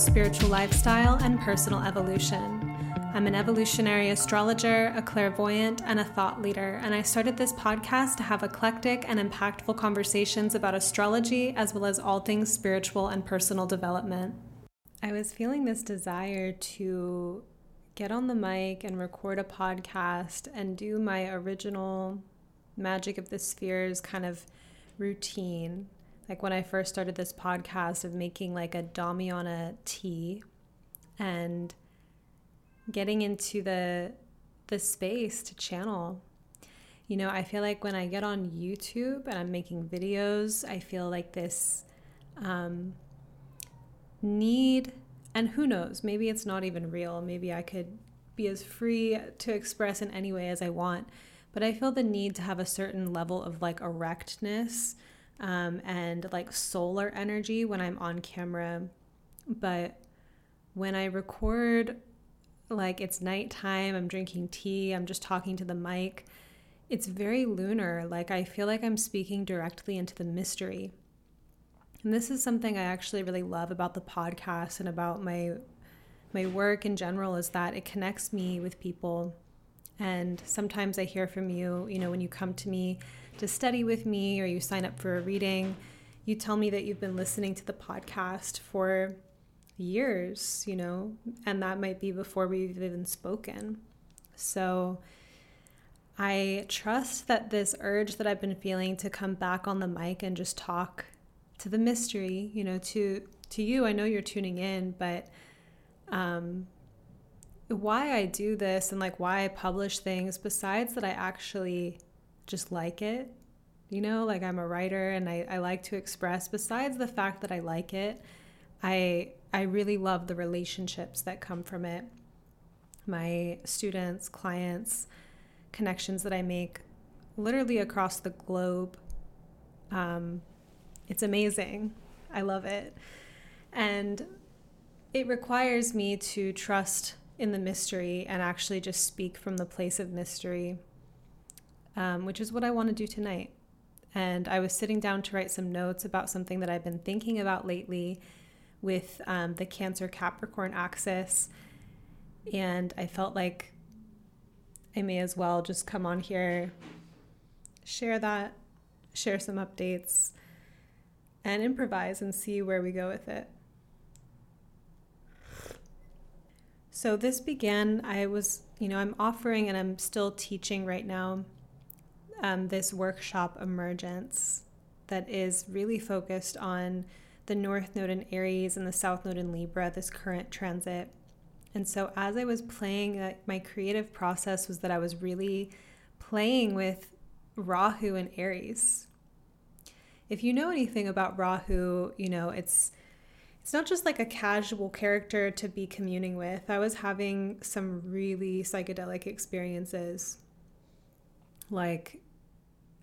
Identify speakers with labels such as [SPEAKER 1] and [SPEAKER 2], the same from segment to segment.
[SPEAKER 1] spiritual lifestyle and personal evolution. An evolutionary astrologer, a clairvoyant, and a thought leader, and I started this podcast to have eclectic and impactful conversations about astrology as well as all things spiritual and personal development. I was feeling this desire to get on the mic and record a podcast and do my original Magic of the Spheres kind of routine. Like when I first started this podcast of making like a Damiana tea and getting into the the space to channel. You know, I feel like when I get on YouTube and I'm making videos, I feel like this um, need, and who knows, maybe it's not even real. Maybe I could be as free to express in any way as I want but I feel the need to have a certain level of like erectness um, and like solar energy when I'm on camera. But when I record, like it's nighttime, I'm drinking tea, I'm just talking to the mic, it's very lunar. Like I feel like I'm speaking directly into the mystery. And this is something I actually really love about the podcast and about my my work in general is that it connects me with people and sometimes I hear from you, you know, when you come to me to study with me or you sign up for a reading, you tell me that you've been listening to the podcast for years, you know, and that might be before we've even spoken. So I trust that this urge that I've been feeling to come back on the mic and just talk to the mystery, you know, to to you, I know you're tuning in, but um why I do this and like why I publish things, besides that I actually just like it, you know, like I'm a writer and I, I like to express, besides the fact that I like it, I I really love the relationships that come from it. My students, clients, connections that I make literally across the globe. Um, it's amazing. I love it. And it requires me to trust in the mystery and actually just speak from the place of mystery, um, which is what I want to do tonight. And I was sitting down to write some notes about something that I've been thinking about lately with um, the Cancer Capricorn axis. And I felt like I may as well just come on here, share that, share some updates, and improvise and see where we go with it. So this began, I was, you know, I'm offering and I'm still teaching right now um, this workshop emergence that is really focused on the North Node in Aries and the South Node in Libra, this current transit. And so as I was playing, my creative process was that I was really playing with Rahu and Aries. If you know anything about Rahu, you know, it's it's not just like a casual character to be communing with. I was having some really psychedelic experiences, like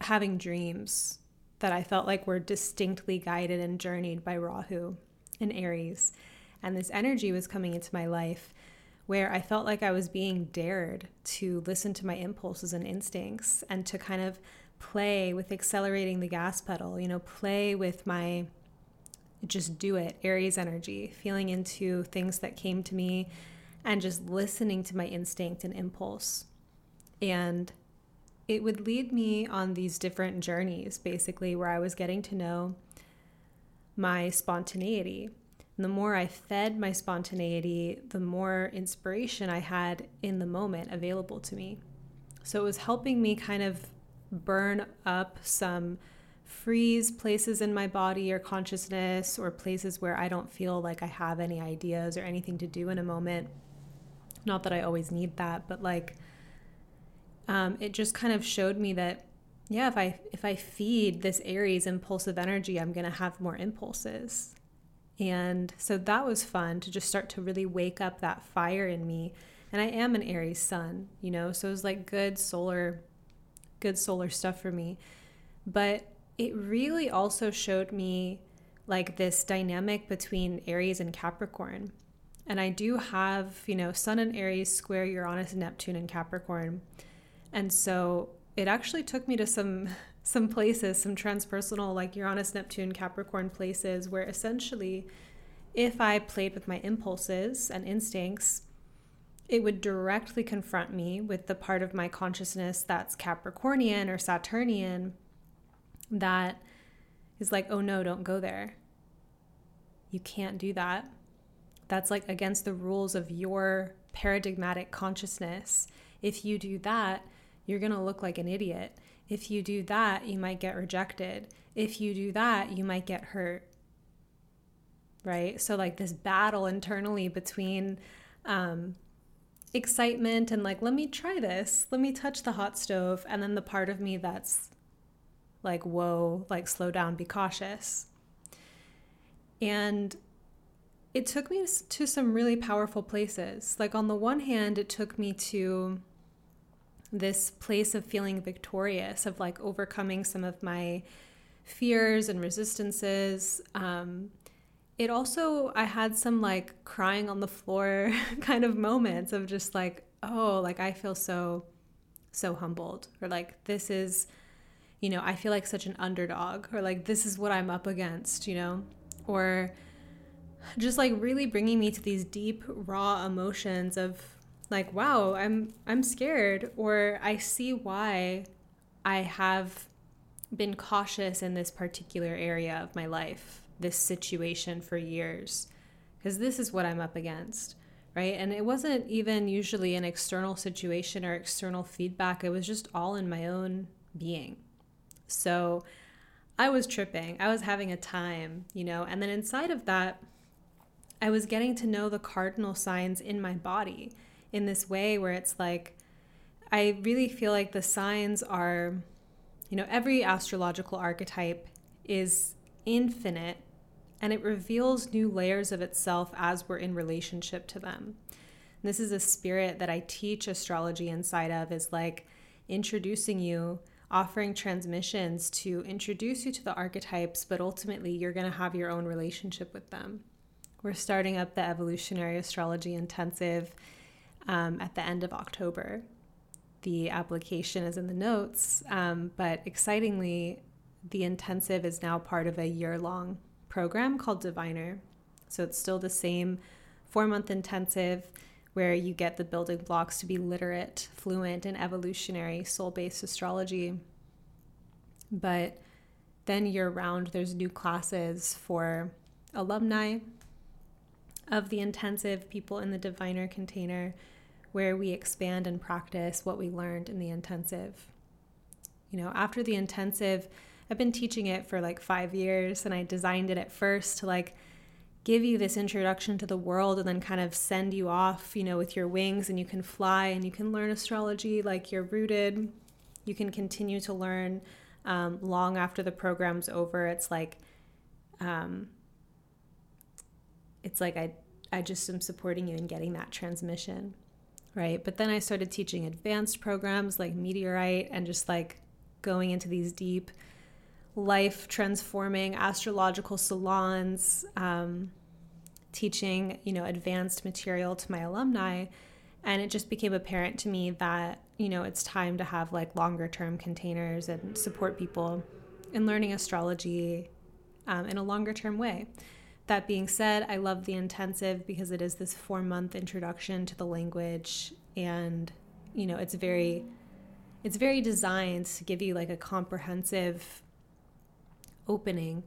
[SPEAKER 1] having dreams that I felt like were distinctly guided and journeyed by Rahu and Aries. And this energy was coming into my life where I felt like I was being dared to listen to my impulses and instincts and to kind of play with accelerating the gas pedal, you know, play with my just do it, Aries energy, feeling into things that came to me and just listening to my instinct and impulse. And it would lead me on these different journeys, basically, where I was getting to know my spontaneity. And the more I fed my spontaneity, the more inspiration I had in the moment available to me. So it was helping me kind of burn up some freeze places in my body or consciousness or places where I don't feel like I have any ideas or anything to do in a moment. Not that I always need that, but like um, it just kind of showed me that yeah, if I if I feed this Aries impulsive energy, I'm gonna have more impulses. And so that was fun to just start to really wake up that fire in me And I am an Aries sun, you know, so it was like good solar, good solar stuff for me. But it really also showed me like this dynamic between Aries and Capricorn. And I do have, you know, Sun and Aries square Uranus, and Neptune, and Capricorn. And so it actually took me to some some places, some transpersonal like Uranus, Neptune, Capricorn places where essentially if I played with my impulses and instincts, it would directly confront me with the part of my consciousness that's Capricornian or Saturnian that is like, oh no, don't go there. You can't do that. That's like against the rules of your paradigmatic consciousness. If you do that, you're going to look like an idiot. If you do that, you might get rejected. If you do that, you might get hurt. Right? So, like this battle internally between um, excitement and, like, let me try this, let me touch the hot stove, and then the part of me that's like, whoa, like, slow down, be cautious. And it took me to some really powerful places. Like, on the one hand, it took me to this place of feeling victorious, of like overcoming some of my fears and resistances. Um, it also, I had some like crying on the floor kind of moments of just like, oh, like I feel so, so humbled, or like this is, you know, I feel like such an underdog, or like this is what I'm up against, you know, or just like really bringing me to these deep, raw emotions of like wow i'm i'm scared or i see why i have been cautious in this particular area of my life this situation for years because this is what i'm up against right? And it wasn't even usually an external situation or external feedback. It was just all in my own being. So i was tripping. I was having a time you know? And then inside of that i was getting to know the cardinal signs in my body in this way where it's like I really feel like the signs are, you know, every astrological archetype is infinite and it reveals new layers of itself as we're in relationship to them. And this is a spirit that I teach astrology inside of is like introducing you, offering transmissions to introduce you to the archetypes, but ultimately you're going to have your own relationship with them. We're starting up the evolutionary astrology intensive um, at the end of October. The application is in the notes, um, but excitingly, the intensive is now part of a year long program called Diviner. So it's still the same four month intensive where you get the building blocks to be literate, fluent, in evolutionary soul based astrology. But then year round, there's new classes for alumni of the intensive, people in the diviner container, where we expand and practice what we learned in the intensive. You know, after the intensive, I've been teaching it for like five years and I designed it at first to like give you this introduction to the world and then kind of send you off, you know, with your wings and you can fly and you can learn astrology like you're rooted. You can continue to learn um, long after the program's over. It's like, um, it's like I, I just am supporting you in getting that transmission right? But then I started teaching advanced programs like Meteorite and just like going into these deep life transforming astrological salons, um, teaching, you know, advanced material to my alumni. And it just became apparent to me that, you know, it's time to have like longer term containers and support people in learning astrology um, in a longer term way. That being said, I love the intensive because it is this four month introduction to the language and you know it's very it's very designed to give you like a comprehensive opening.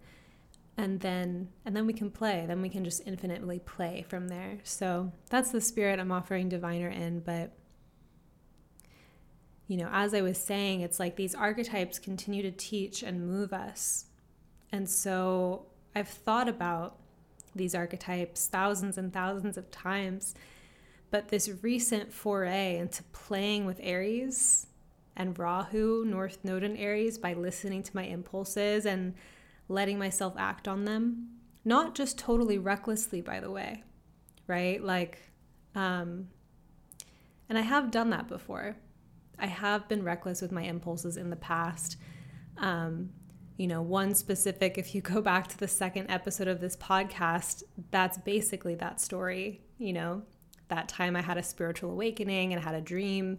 [SPEAKER 1] And then and then we can play. Then we can just infinitely play from there. So that's the spirit i'm offering diviner in. But you know as i was saying it's like these archetypes continue to teach and move us. And so i've thought about these archetypes thousands and thousands of times. But this recent foray into playing with Aries and Rahu, North Node in Aries, by listening to my impulses and letting myself act on them, not just totally recklessly, by the way, right? Like, um, And I have done that before. I have been reckless with my impulses in the past. Um, you know, one specific, if you go back to the second episode of this podcast, that's basically that story. You know, that time I had a spiritual awakening and had a dream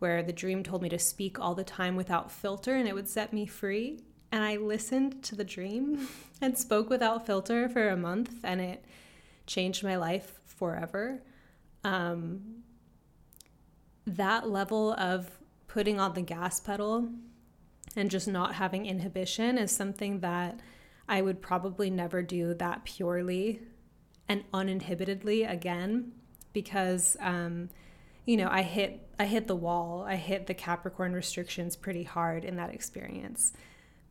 [SPEAKER 1] where the dream told me to speak all the time without filter and it would set me free. And I listened to the dream and spoke without filter for a month and it changed my life forever. Um, that level of putting on the gas pedal and just not having inhibition is something that I would probably never do that purely and uninhibitedly again because um, you know I hit I hit the wall I hit the Capricorn restrictions pretty hard in that experience.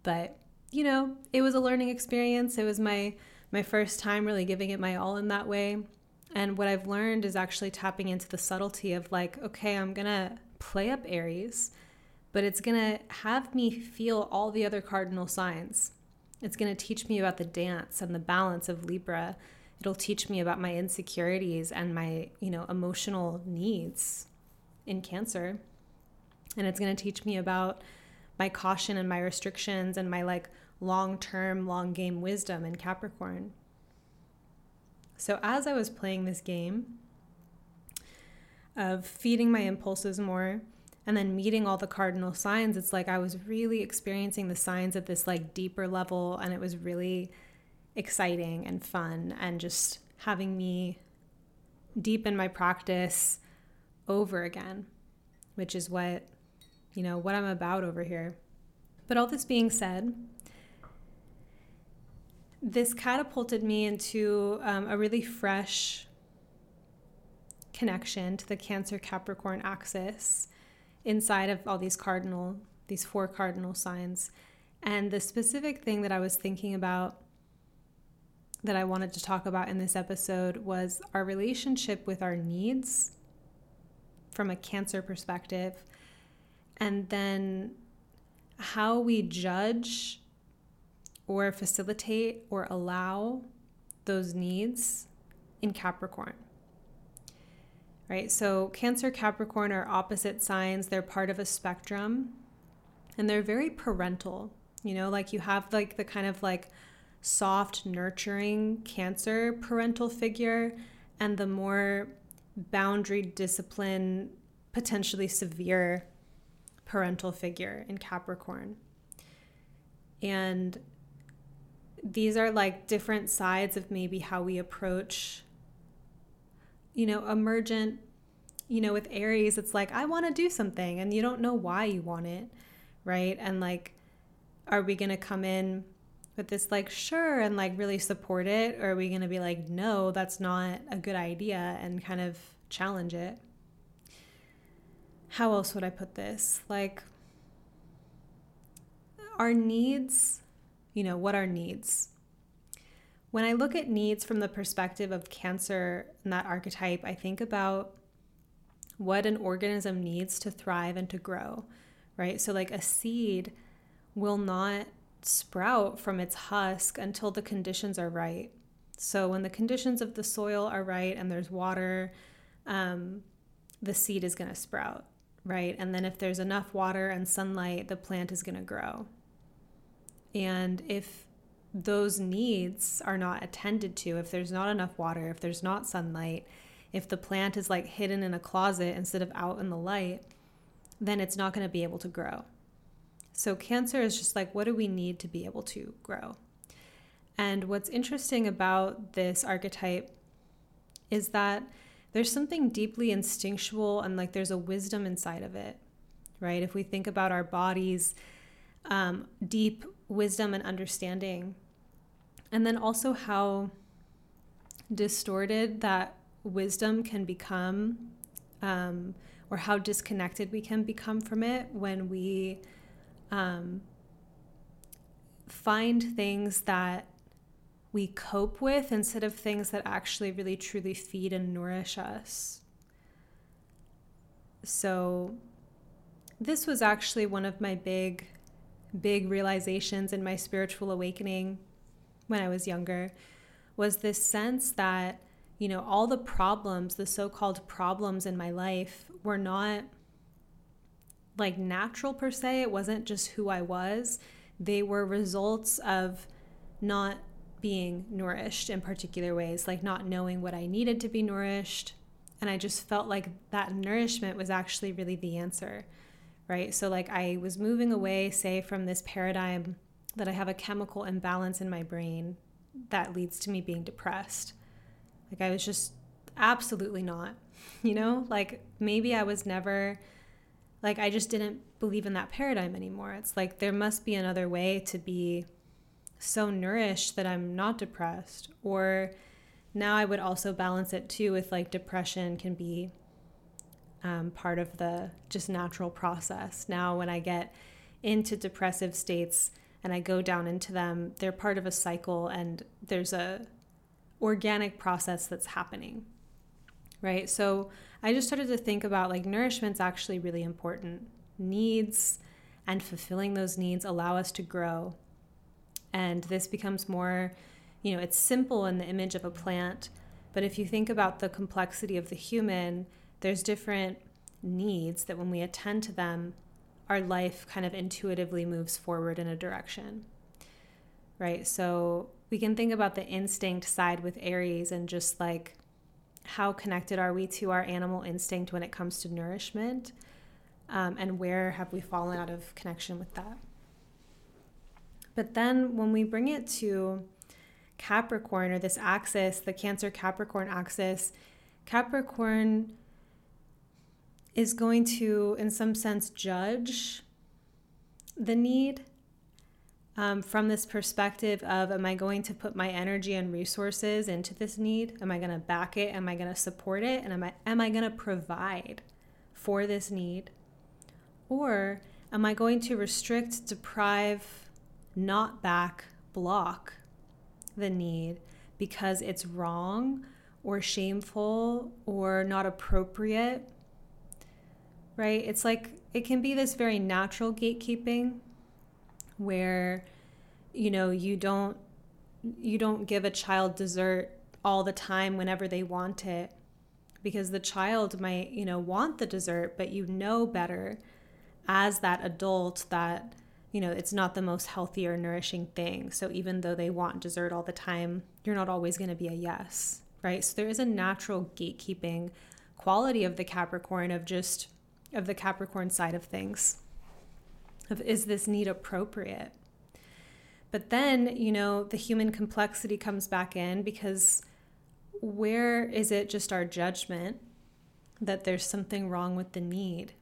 [SPEAKER 1] But you know it was a learning experience. It was my my first time really giving it my all in that way. And what I've learned is actually tapping into the subtlety of like okay I'm gonna play up Aries but it's going to have me feel all the other cardinal signs. It's going to teach me about the dance and the balance of Libra. It'll teach me about my insecurities and my, you know, emotional needs in Cancer. And it's going to teach me about my caution and my restrictions and my like long-term, long game wisdom in Capricorn. So as I was playing this game of feeding my impulses more, and then meeting all the cardinal signs it's like i was really experiencing the signs at this like deeper level and it was really exciting and fun and just having me deepen my practice over again which is what you know what i'm about over here. But all this being said this catapulted me into um, a really fresh connection to the cancer capricorn axis inside of all these cardinal, these four cardinal signs. And the specific thing that I was thinking about that I wanted to talk about in this episode was our relationship with our needs from a cancer perspective, and then how we judge or facilitate or allow those needs in Capricorn right? So, Cancer, Capricorn are opposite signs. They're part of a spectrum and they're very parental. You know, like you have like the kind of like soft, nurturing Cancer parental figure and the more boundary, discipline, potentially severe parental figure in Capricorn. And these are like different sides of maybe how we approach you know, emergent, you know, with Aries, it's like, I want to do something and you don't know why you want it, right? And like, are we going to come in with this, like, sure, and like really support it? Or are we going to be like, no, that's not a good idea and kind of challenge it? How else would I put this? Like, our needs, you know, what our needs? When I look at needs from the perspective of cancer and that archetype, I think about what an organism needs to thrive and to grow, right? So, like a seed will not sprout from its husk until the conditions are right. So, when the conditions of the soil are right and there's water, um, the seed is going to sprout, right? And then, if there's enough water and sunlight, the plant is going to grow. And if those needs are not attended to, if there's not enough water, if there's not sunlight, if the plant is like hidden in a closet instead of out in the light, then it's not going to be able to grow. So, Cancer is just like, what do we need to be able to grow? And what's interesting about this archetype is that there's something deeply instinctual and like there's a wisdom inside of it, right? If we think about our bodies, um, deep wisdom and understanding. And then also how distorted that wisdom can become, um, or how disconnected we can become from it when we um, find things that we cope with instead of things that actually really truly feed and nourish us. So, this was actually one of my big big realizations in my spiritual awakening when I was younger was this sense that, you know, all the problems, the so called problems in my life, were not like natural per se. It wasn't just who I was, they were results of not being nourished in particular ways, like not knowing what I needed to be nourished. And I just felt like that nourishment was actually really the answer, right? So, like, I was moving away, say, from this paradigm that I have a chemical imbalance in my brain that leads to me being depressed. Like, I was just absolutely not, you know? Like, maybe I was never, like, I just didn't believe in that paradigm anymore. It's like there must be another way to be so nourished that I'm not depressed. Or now I would also balance it too with like depression can be um, part of the just natural process. Now, when I get into depressive states and I go down into them, they're part of a cycle and there's a organic process that's happening. Right. So I just started to think about like nourishment's actually really important. Needs and fulfilling those needs allow us to grow and this becomes more, you know, it's simple in the image of a plant. But if you think about the complexity of the human, there's different needs that when we attend to them, our life kind of intuitively moves forward in a direction. Right? So we can think about the instinct side with Aries and just like how connected are we to our animal instinct when it comes to nourishment? Um, and where have we fallen out of connection with that? But then when we bring it to Capricorn or this axis, the Cancer Capricorn axis, Capricorn is going to, in some sense, judge the need um, from this perspective of Am I going to put my energy and resources into this need? Am I going to back it? Am I going to support it? And am I, am I going to provide for this need? Or am I going to restrict, deprive, not back block the need because it's wrong or shameful or not appropriate. Right? It's like it can be this very natural gatekeeping where you know you don't you don't give a child dessert all the time whenever they want it because the child might you know want the dessert but you know better as that adult that you know, it's not the most healthy or nourishing thing. So even though they want dessert all the time, you're not always going to be a yes, right? So there is a natural gatekeeping quality of the Capricorn of just of the Capricorn side of things. Of is this need appropriate? But then, you know, the human complexity comes back in because where is it just our judgment that there's something wrong with the need?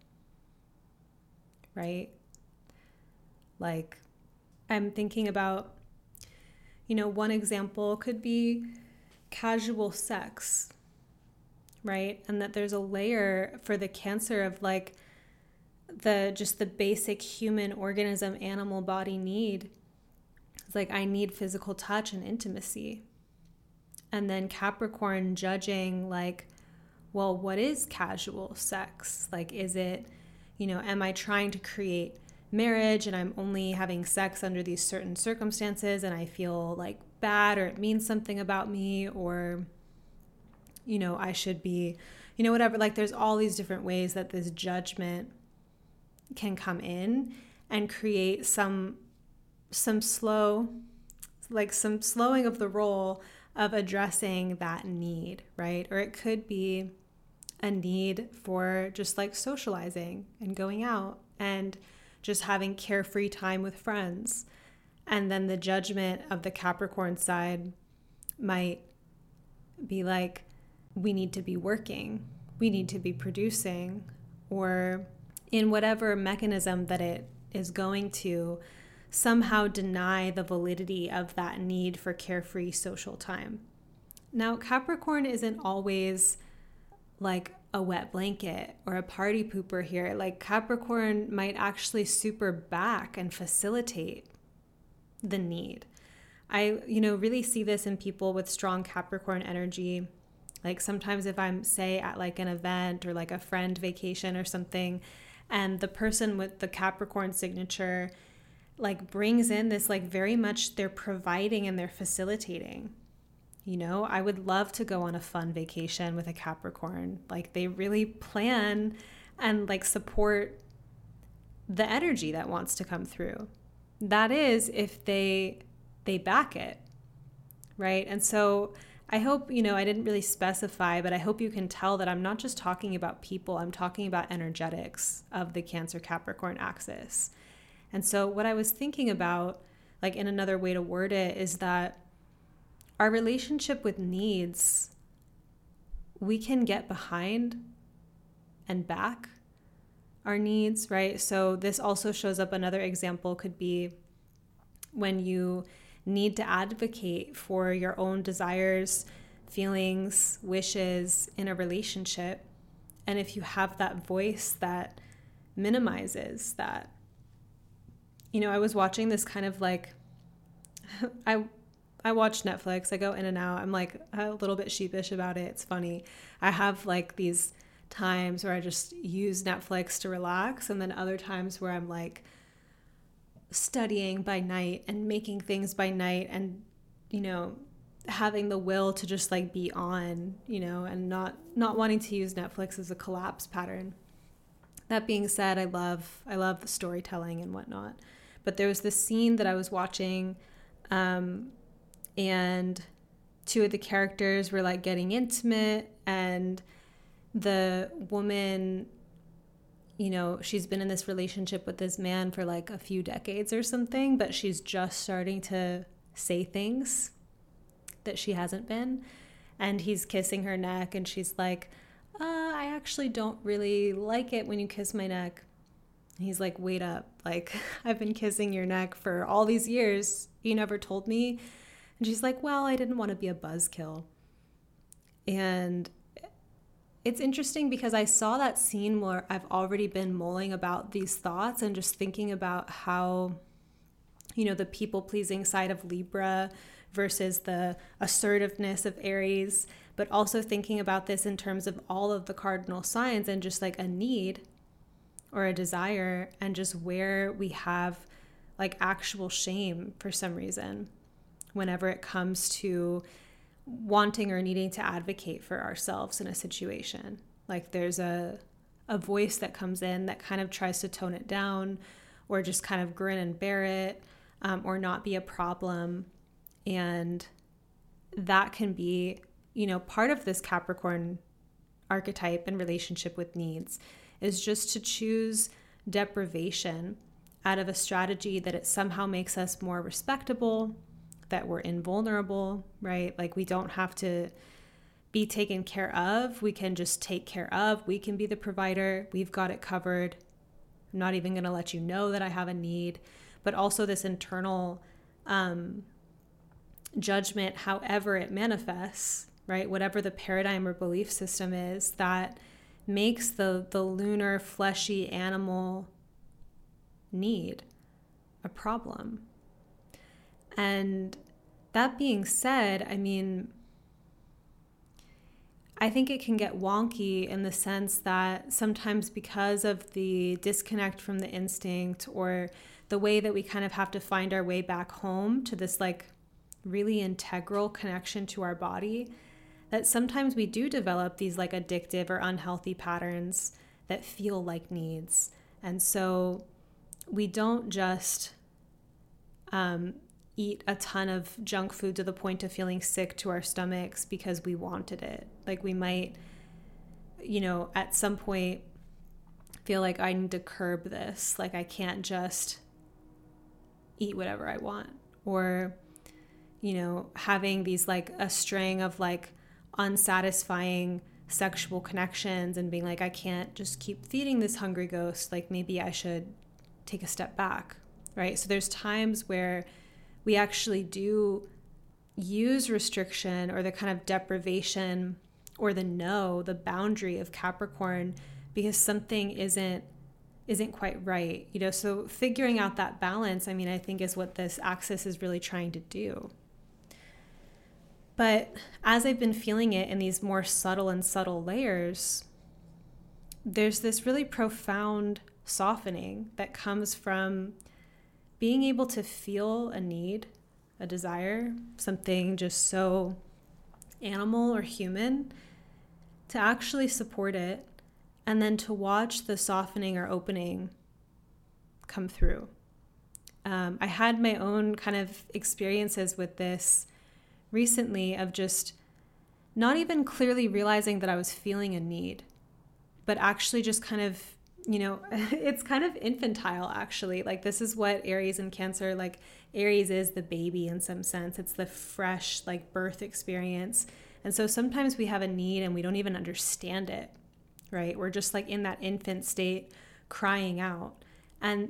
[SPEAKER 1] Right? Like, I'm thinking about, you know, one example could be casual sex, right? And that there's a layer for the cancer of like the just the basic human organism animal body need. It's like, I need physical touch and intimacy. And then Capricorn judging, like, well, what is casual sex? Like, is it, you know, am I trying to create marriage and I'm only having sex under these certain circumstances and I feel like bad or it means something about me or you know, I should be, you know, whatever. Like there's all these different ways that this judgment can come in and create some some slow like some slowing of the role of addressing that need, right? Or it could be a need for just like socializing and going out and just having carefree time with friends. And then the judgment of the Capricorn side might be like, we need to be working, we need to be producing, or in whatever mechanism that it is going to somehow deny the validity of that need for carefree social time. Now, Capricorn isn't always like a wet blanket or a party pooper here. Like Capricorn might actually super back and facilitate the need. I, you know, really see this in people with strong Capricorn energy. Like sometimes if I'm, say, at like an event or like a friend vacation or something, and the person with the Capricorn signature like brings in this like very much they're providing and they're facilitating You know, I would love to go on a fun vacation with a Capricorn. Like they really plan and like support the energy that wants to come through. That is if they they back it. Right? And so I hope, you know, I didn't really specify, but I hope you can tell that I'm not just talking about people, I'm talking about energetics of the Cancer Capricorn axis. And so what I was thinking about like in another way to word it is that our relationship with needs, we can get behind and back our needs, right? So, this also shows up another example could be when you need to advocate for your own desires, feelings, wishes in a relationship. And if you have that voice that minimizes that, you know, I was watching this kind of like, I I watch Netflix. I go in and out. I'm like a little bit sheepish about it. It's funny. I have like these times where I just use Netflix to relax, and then other times where I'm like studying by night and making things by night and, you know, having the will to just like be on, you know, and not not wanting to use Netflix as a collapse pattern. That being said, I love I love the storytelling and whatnot. But there was this scene that I was watching um, and two of the characters were like getting intimate and the woman you know she's been in this relationship with this man for like a few decades or something but she's just starting to say things that she hasn't been. And he's kissing her neck and she's like uh, i actually don't really like it when you kiss my neck. He's like wait up. Like i've been kissing your neck for all these years. You never told me. And she's like, Well, I didn't want to be a buzzkill. And it's interesting because I saw that scene where I've already been mulling about these thoughts and just thinking about how, you know, the people pleasing side of Libra versus the assertiveness of Aries, but also thinking about this in terms of all of the cardinal signs and just like a need or a desire and just where we have like actual shame for some reason whenever it comes to wanting or needing to advocate for ourselves in a situation. Like there's a a voice that comes in that kind of tries to tone it down or just kind of grin and bear it um, or not be a problem. And that can be, you know, part of this Capricorn archetype and relationship with needs is just to choose deprivation out of a strategy that it somehow makes us more respectable that we're invulnerable, right? Like we don't have to be taken care of. We can just take care of. We can be the provider. We've got it covered. I'm not even going to let you know that I have a need. But also, this internal um, judgment, however it manifests, right? Whatever the paradigm or belief system is, that makes the, the lunar, fleshy animal need a problem. And that being said, I mean, I think it can get wonky in the sense that sometimes because of the disconnect from the instinct or the way that we kind of have to find our way back home to this like really integral connection to our body, that sometimes we do develop these like addictive or unhealthy patterns that feel like needs. And so we don't just um, eat a ton of junk food to the point of feeling sick to our stomachs because we wanted it. Like we might, you know, at some point feel like I need to curb this. Like I can't just eat whatever I want. Or, you know, having these like a string of like unsatisfying sexual connections and being like, I can't just keep feeding this hungry ghost. Like maybe I should take a step back. Right. So there's times where we actually do use restriction or the kind of deprivation or the no, the boundary of Capricorn because something isn't isn't quite right. You know, so figuring out that balance, I mean, I think is what this axis is really trying to do. But as I've been feeling it in these more subtle and subtle layers, there's this really profound softening that comes from being able to feel a need, a desire, something just so animal or human, to actually support it and then to watch the softening or opening come through. Um, I had my own kind of experiences with this recently of just not even clearly realizing that I was feeling a need, but actually just kind of, you know, it's kind of infantile actually. Like, this is what Aries and Cancer, like, Aries is the baby in some sense, it's the fresh, like, birth experience. And so sometimes we have a need and we don't even understand it, right? We're just like in that infant state crying out. And,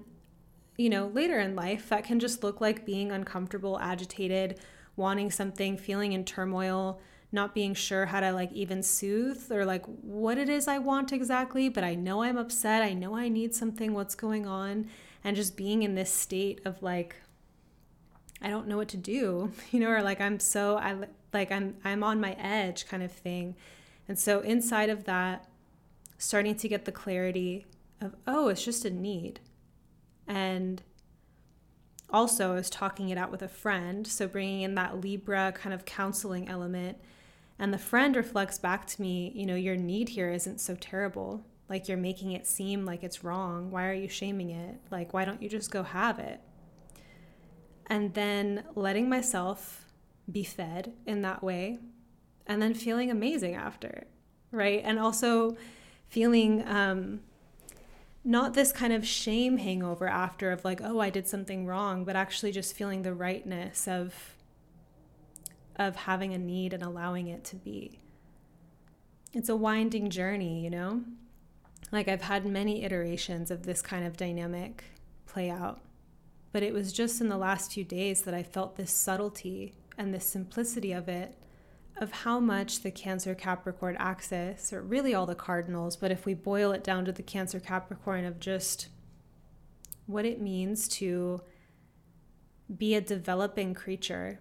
[SPEAKER 1] you know, later in life, that can just look like being uncomfortable, agitated, wanting something, feeling in turmoil, not being sure how to like even soothe or like what it is I want exactly, but I know I'm upset. I know I need something. What's going on? And just being in this state of like, I don't know what to do, you know, or like I'm so I like I'm I'm on my edge kind of thing. And so inside of that starting to get the clarity of oh, it's just a need. And also I was talking it out with a friend, so bringing in that Libra kind of counseling element. And the friend reflects back to me, you know, your need here isn't so terrible. Like you're making it seem like it's wrong. Why are you shaming it? Like, why don't you just go have it? and then letting myself be fed in that way and then feeling amazing after right and also feeling um, not this kind of shame hangover after of like oh i did something wrong but actually just feeling the rightness of of having a need and allowing it to be. It's a winding journey you know? Like i've had many iterations of this kind of dynamic play out but it was just in the last few days that I felt this subtlety and the simplicity of it, of how much the Cancer Capricorn axis, or really all the cardinals, but if we boil it down to the Cancer Capricorn of just what it means to be a developing creature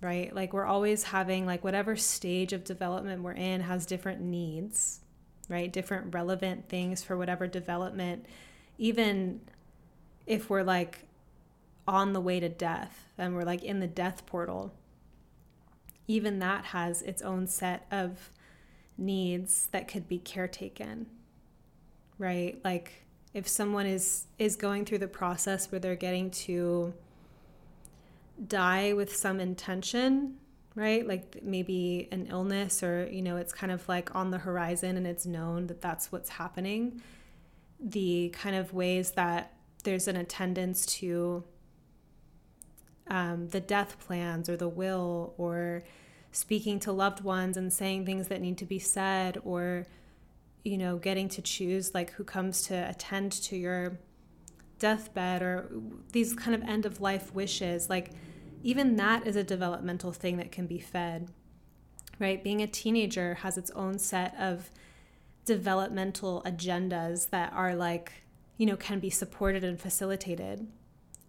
[SPEAKER 1] right like we're always having like whatever stage of development we're in has different needs right different relevant things for whatever development even if we're like on the way to death and we're like in the death portal, even that has its own set of needs that could be caretaken. Right? Like if someone is is going through the process where they're getting to die with some intention, right? Like maybe an illness or you know it's kind of like on the horizon and it's known that that's what's happening. The kind of ways that there's an attendance to um, the death plans or the will or speaking to loved ones and saying things that need to be said or you know getting to choose like who comes to attend to your deathbed or these kind of end of life wishes like even that is a developmental thing that can be fed right? Being a teenager has its own set of developmental agendas that are like you know, can be supported and facilitated.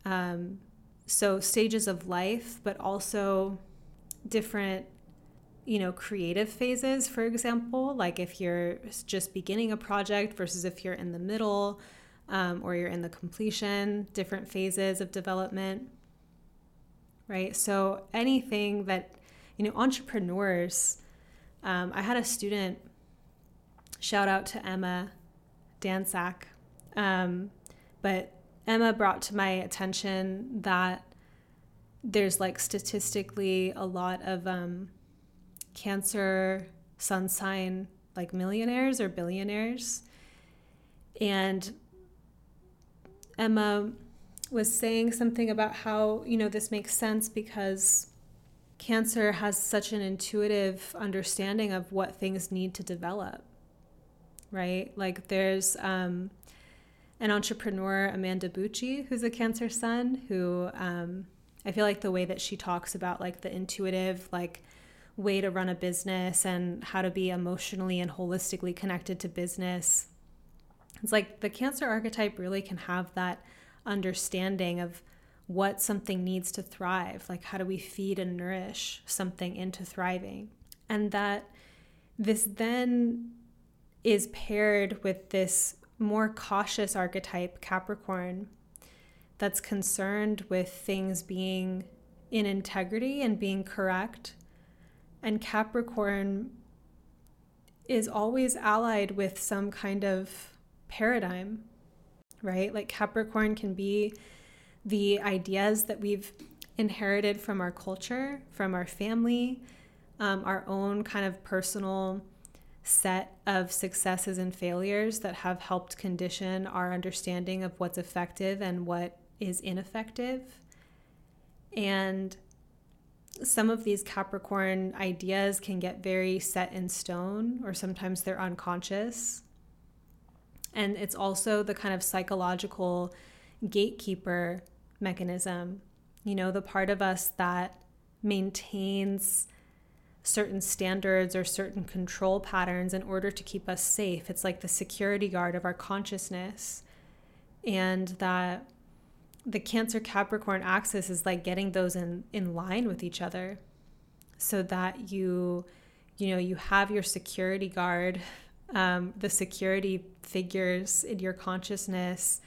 [SPEAKER 1] Um, so stages of life, but also different, you know, creative phases, for example, like if you're just beginning a project versus if you're in the middle um, or you're in the completion, different phases of development, right? So anything that, you know, entrepreneurs, um, I had a student, shout out to Emma Dansack, um, but Emma brought to my attention that there's like statistically a lot of um, cancer sun sign like millionaires or billionaires. And Emma was saying something about how, you know, this makes sense because cancer has such an intuitive understanding of what things need to develop, right? Like there's, um, an entrepreneur, Amanda Bucci, who's a Cancer sun, who um, I feel like the way that she talks about like the intuitive, like way to run a business and how to be emotionally and holistically connected to business. It's like the Cancer archetype really can have that understanding of what something needs to thrive. Like, how do we feed and nourish something into thriving? And that this then is paired with this more cautious archetype, Capricorn, that's concerned with things being in integrity and being correct, and Capricorn is always allied with some kind of paradigm, right? Like Capricorn can be the ideas that we've inherited from our culture, from our family, um, our own kind of personal set of successes and failures that have helped condition our understanding of what's effective and what is ineffective. And some of these Capricorn ideas can get very set in stone, or sometimes they're unconscious. And it's also the kind of psychological gatekeeper mechanism, you know, the part of us that maintains certain standards or certain control patterns in order to keep us safe. It's like the security guard of our consciousness. And that the Cancer Capricorn axis is like getting those in, in line with each other so that you, you know, you have your security guard, um, the security figures in your consciousness,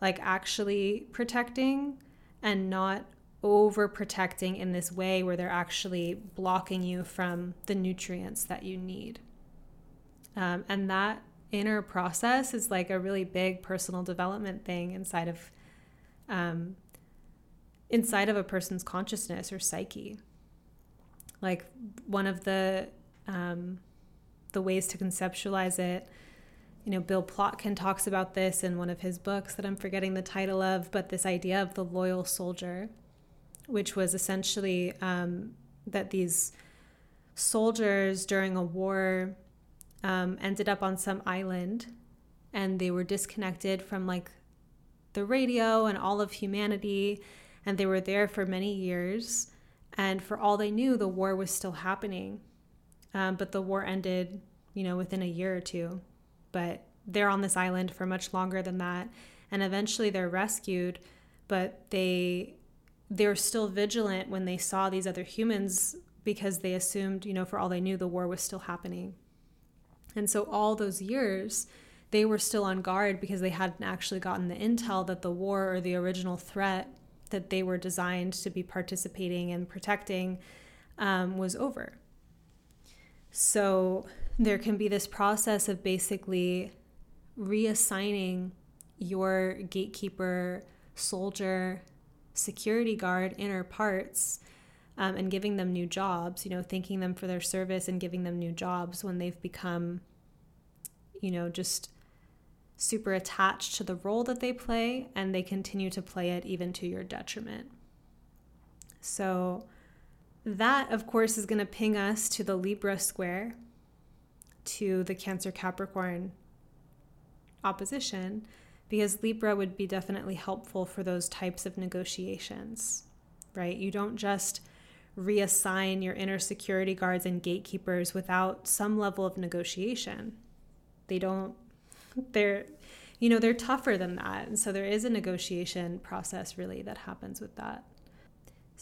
[SPEAKER 1] like actually protecting and not overprotecting in this way where they're actually blocking you from the nutrients that you need. Um, and that inner process is like a really big personal development thing inside of um, inside of a person's consciousness or psyche. Like one of the um, the ways to conceptualize it, you know, Bill Plotkin talks about this in one of his books that I'm forgetting the title of, but this idea of the loyal soldier, which was essentially um, that these soldiers during a war um, ended up on some island and they were disconnected from like the radio and all of humanity, and they were there for many years. And for all they knew, the war was still happening. Um, but the war ended, you know, within a year or two. But they're on this island for much longer than that. And eventually they're rescued, but they they're still vigilant when they saw these other humans because they assumed, you know, for all they knew, the war was still happening. And so all those years, they were still on guard because they hadn't actually gotten the intel that the war or the original threat that they were designed to be participating and protecting um, was over. So there can be this process of basically reassigning your gatekeeper, soldier, security guard inner parts um, and giving them new jobs, you know, thanking them for their service and giving them new jobs when they've become, you know, just super attached to the role that they play and they continue to play it even to your detriment. So, that of course is going to ping us to the Libra square, to the Cancer Capricorn opposition, because Libra would be definitely helpful for those types of negotiations, right? You don't just reassign your inner security guards and gatekeepers without some level of negotiation. They don't they're you know they're tougher than that and so there is a negotiation process really that happens with that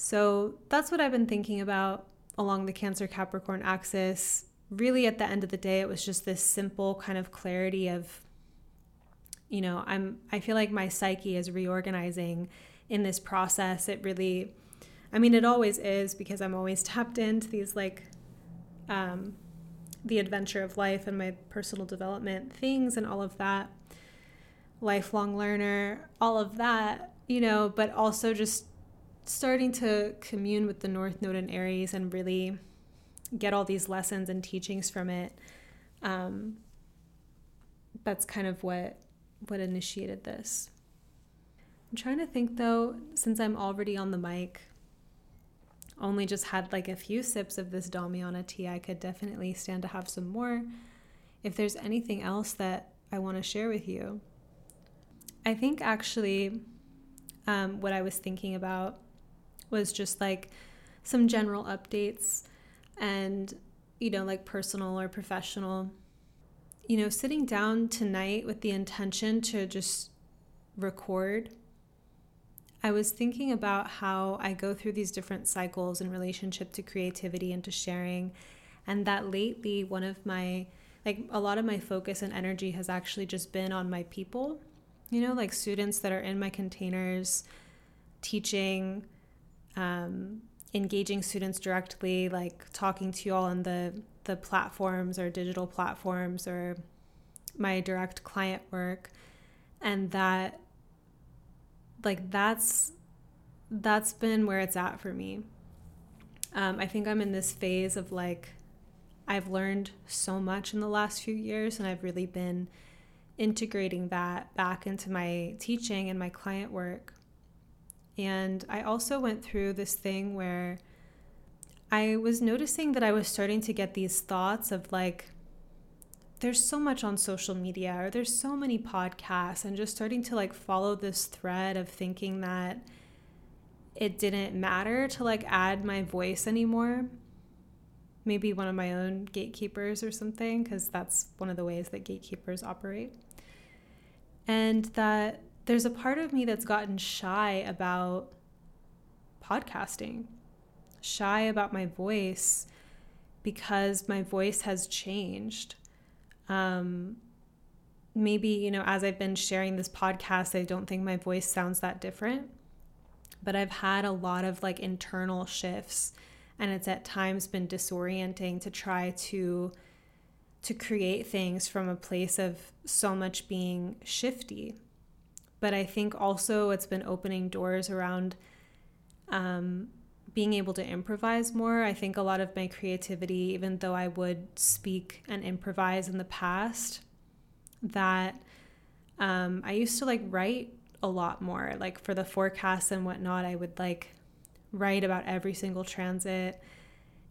[SPEAKER 1] so that's what i've been thinking about along the cancer capricorn axis. Really at the end of the day it was just this simple kind of clarity of you know i'm i feel like my psyche is reorganizing in this process. It really i mean it always is because i'm always tapped into these like um, the adventure of life and my personal development things and all of that, lifelong learner, all of that, you know, but also just starting to commune with the North Node in Aries and really get all these lessons and teachings from it. Um, that's kind of what what initiated this. I'm trying to think though, since I'm already on the mic, only just had like a few sips of this Damiana tea, I could definitely stand to have some more. If there's anything else that I want to share with you, I think actually um, what I was thinking about was just like some general updates and, you know, like personal or professional. You know, sitting down tonight with the intention to just record I was thinking about how I go through these different cycles in relationship to creativity and to sharing, and that lately, one of my like a lot of my focus and energy has actually just been on my people, you know, like students that are in my containers, teaching, um, engaging students directly, like talking to you all on the the platforms or digital platforms or my direct client work. And that like that's that's been where it's at for me. Um, i think i'm in this phase of like i've learned so much in the last few years and i've really been integrating that back into my teaching and my client work and i also went through this thing where I was noticing that I was starting to get these thoughts of like, there's so much on social media or there's so many podcasts, and just starting to like follow this thread of thinking that it didn't matter to like add my voice anymore. Maybe one of my own gatekeepers or something, because that's one of the ways that gatekeepers operate. And that there's a part of me that's gotten shy about podcasting shy about my voice because my voice has changed. Um, maybe, you know, as I've been sharing this podcast, I don't think my voice sounds that different, but I've had a lot of like internal shifts and it's at times been disorienting to try to to create things from a place of so much being shifty. But I think also it's been opening doors around um, being able to improvise more. I think a lot of my creativity, even though I would speak and improvise in the past, that um, I used to like write a lot more. Like for the forecasts and whatnot, I would like write about every single transit.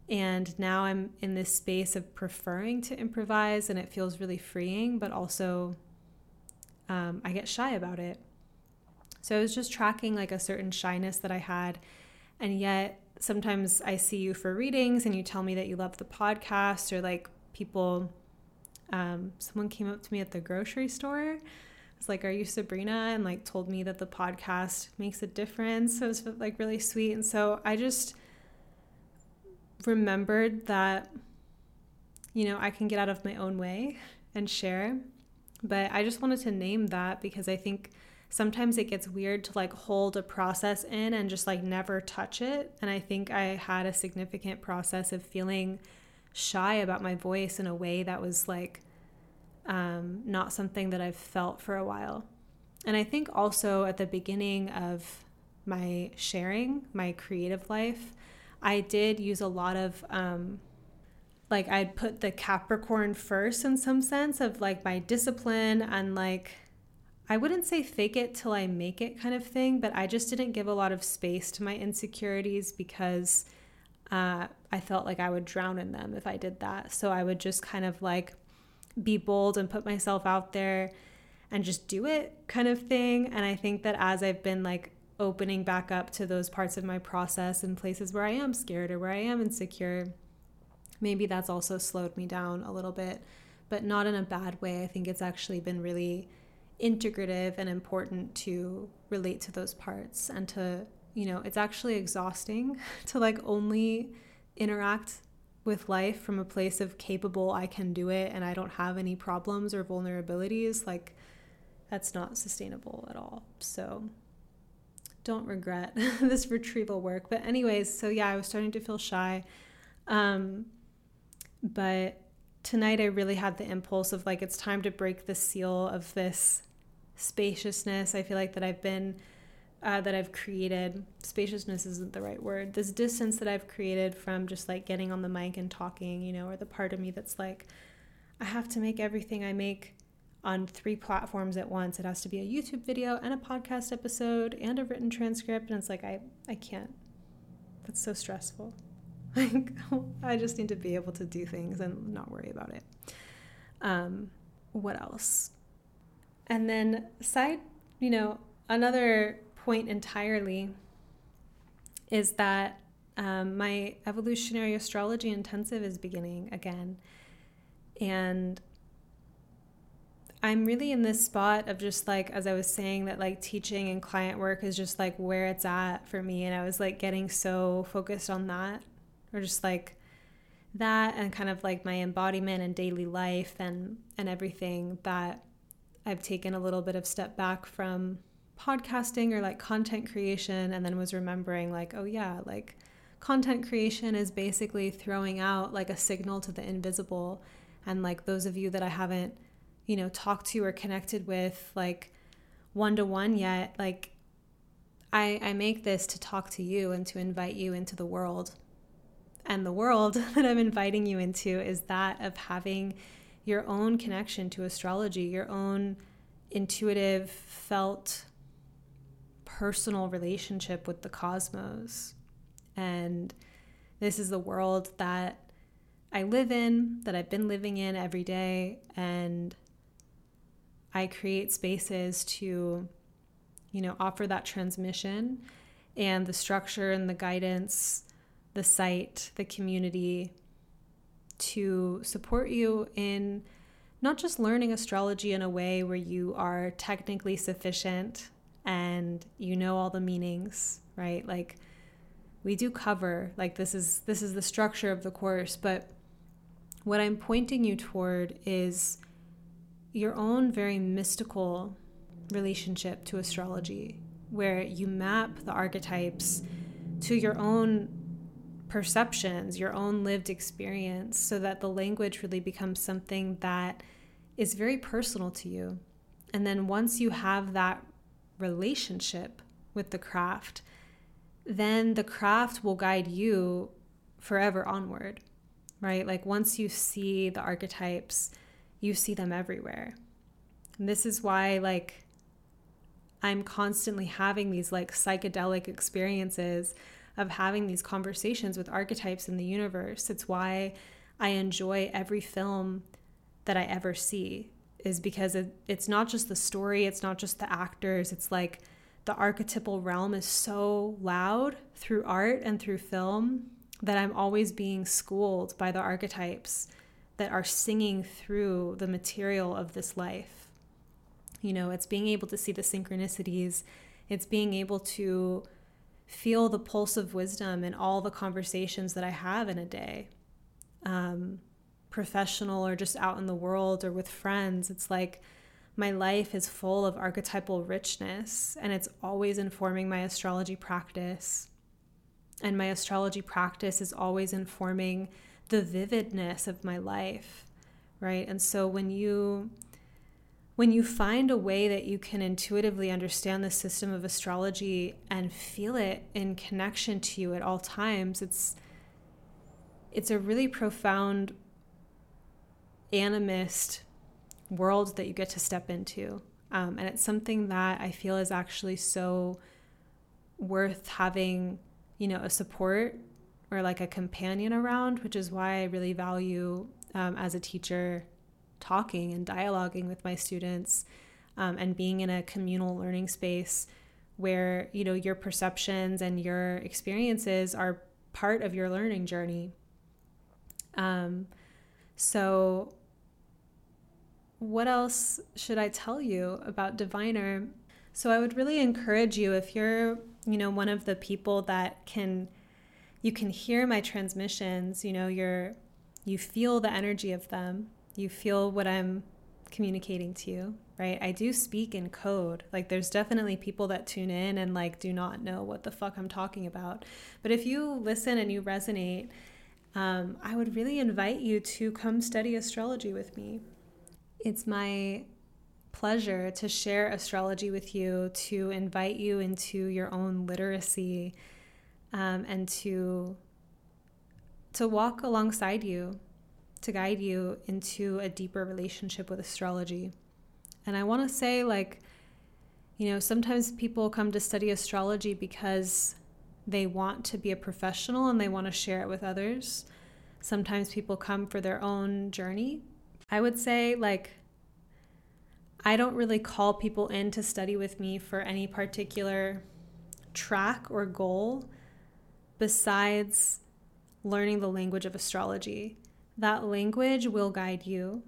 [SPEAKER 1] And now I'm in this space of preferring to improvise, and it feels really freeing, but also um, I get shy about it. So I was just tracking like a certain shyness that I had and yet, sometimes I see you for readings and you tell me that you love the podcast, or like people, um, someone came up to me at the grocery store. It's like, Are you Sabrina? And like told me that the podcast makes a difference. So it was like really sweet. And so I just remembered that, you know, I can get out of my own way and share. But I just wanted to name that because I think sometimes it gets weird to like hold a process in and just like never touch it. And I think I had a significant process of feeling shy about my voice in a way that was like um, not something that I've felt for a while. And I think also at the beginning of my sharing, my creative life, I did use a lot of um, like I'd put the Capricorn first in some sense of like my discipline and like I wouldn't say fake it till I make it kind of thing, but I just didn't give a lot of space to my insecurities because uh, I felt like I would drown in them if I did that. So I would just kind of like be bold and put myself out there and just do it kind of thing. And I think that as I've been like opening back up to those parts of my process and places where I am scared or where I am insecure, maybe that's also slowed me down a little bit, but not in a bad way. I think it's actually been really integrative and important to relate to those parts and to you know it's actually exhausting to like only interact with life from a place of capable I can do it and I don't have any problems or vulnerabilities. Like that's not sustainable at all. So don't regret this retrieval work. But anyways so yeah I was starting to feel shy. Um but tonight I really had the impulse of like it's time to break the seal of this spaciousness I feel like that I've been uh, that I've created. Spaciousness isn't the right word. This distance that I've created from just like getting on the mic and talking you know or the part of me that's like I have to make everything I make on three platforms at once. It has to be a YouTube video and a podcast episode and a written transcript and it's like I I can't. That's so stressful like I just need to be able to do things and not worry about it um what else and then, side, you know, another point entirely is that um, my evolutionary astrology intensive is beginning again. And I'm really in this spot of just like, as I was saying, that like teaching and client work is just like where it's at for me. And I was like getting so focused on that, or just like that, and kind of like my embodiment and daily life and, and everything that I've taken a little bit of step back from podcasting or like content creation and then was remembering like oh yeah like content creation is basically throwing out like a signal to the invisible. And like those of you that I haven't, you know, talked to or connected with like one to one yet, like I, I make this to talk to you and to invite you into the world. And the world that I'm inviting you into is that of having your own connection to astrology, your own intuitive, felt, personal relationship with the cosmos. And this is the world that I live in, that I've been living in every day. And I create spaces to, you know, offer that transmission and the structure and the guidance, the site, the community to support you in not just learning astrology in a way where you are technically sufficient and you know all the meanings, right? Like we do cover like this is this is the structure of the course, but what I'm pointing you toward is your own very mystical relationship to astrology where you map the archetypes to your own perceptions, your own lived experience, so that the language really becomes something that is very personal to you. And then once you have that relationship with the craft, then the craft will guide you forever onward, right? Like once you see the archetypes, you see them everywhere. And this is why, like, I'm constantly having these like psychedelic experiences of having these conversations with archetypes in the universe. It's why I enjoy every film that I ever see, is because it, it's not just the story, it's not just the actors, it's like the archetypal realm is so loud through art and through film that I'm always being schooled by the archetypes that are singing through the material of this life. You know, it's being able to see the synchronicities, it's being able to feel the pulse of wisdom in all the conversations that I have in a day, um, professional or just out in the world or with friends. It's like my life is full of archetypal richness and it's always informing my astrology practice. And my astrology practice is always informing the vividness of my life, right? And so when you when you find a way that you can intuitively understand the system of astrology and feel it in connection to you at all times, it's it's a really profound animist world that you get to step into. Um, and it's something that I feel is actually so worth having, you know, a support or like a companion around, which is why I really value um, as a teacher talking and dialoguing with my students um, and being in a communal learning space where you know your perceptions and your experiences are part of your learning journey. Um, so what else should i tell you about diviner? So i would really encourage you if you're you know one of the people that can you can hear my transmissions you know you're you feel the energy of them you feel what I'm communicating to you, right? I do speak in code. Like there's definitely people that tune in and like do not know what the fuck I'm talking about. But if you listen and you resonate, um, I would really invite you to come study astrology with me. It's my pleasure to share astrology with you, to invite you into your own literacy, um, and to to walk alongside you to guide you into a deeper relationship with astrology. And I want to say, like, you know, sometimes people come to study astrology because they want to be a professional and they want to share it with others. Sometimes people come for their own journey. I would say, like, I don't really call people in to study with me for any particular track or goal besides learning the language of astrology that language will guide you,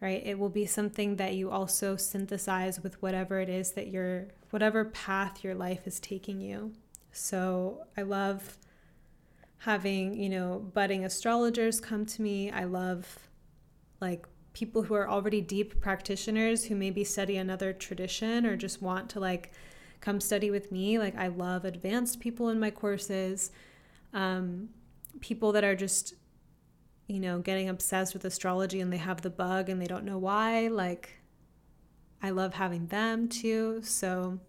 [SPEAKER 1] right? It will be something that you also synthesize with whatever it is that you're, whatever path your life is taking you. So I love having, you know, budding astrologers come to me. I love like people who are already deep practitioners who maybe study another tradition or just want to like come study with me. Like I love advanced people in my courses Um, people that are just, you know, getting obsessed with astrology and they have the bug and they don't know why. Like, I love having them too. So,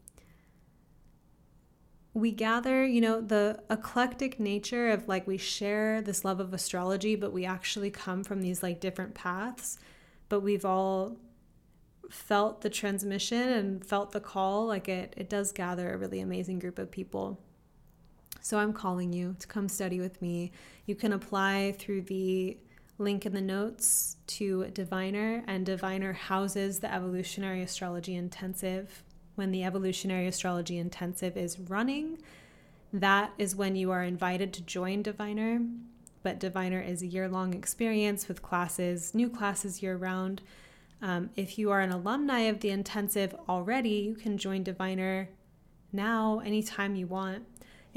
[SPEAKER 1] we gather, you know, the eclectic nature of like we share this love of astrology, but we actually come from these like different paths, but we've all felt the transmission and felt the call. Like it, it does gather a really amazing group of people. So I'm calling you to come study with me. You can apply through the link in the notes to Diviner, and Diviner houses the Evolutionary Astrology Intensive when the Evolutionary Astrology Intensive is running, that is when you are invited to join Diviner. But Diviner is a year long experience with classes, new classes year round. Um, if you are an alumni of the intensive already, you can join Diviner now anytime you want.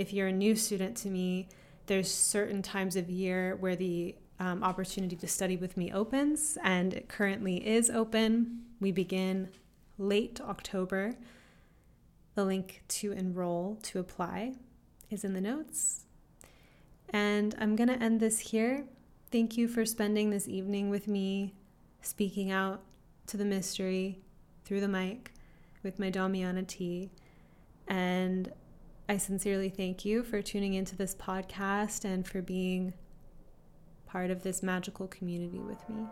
[SPEAKER 1] If you're a new student to me, there's certain times of year where the um, opportunity to study with me opens, and it currently is open. We begin late October. The link to enroll to apply is in the notes. And I'm going to end this here. Thank you for spending this evening with me, speaking out to the mystery through the mic with my Damiana tea. And I sincerely thank you for tuning into this podcast and for being part of this magical community with me.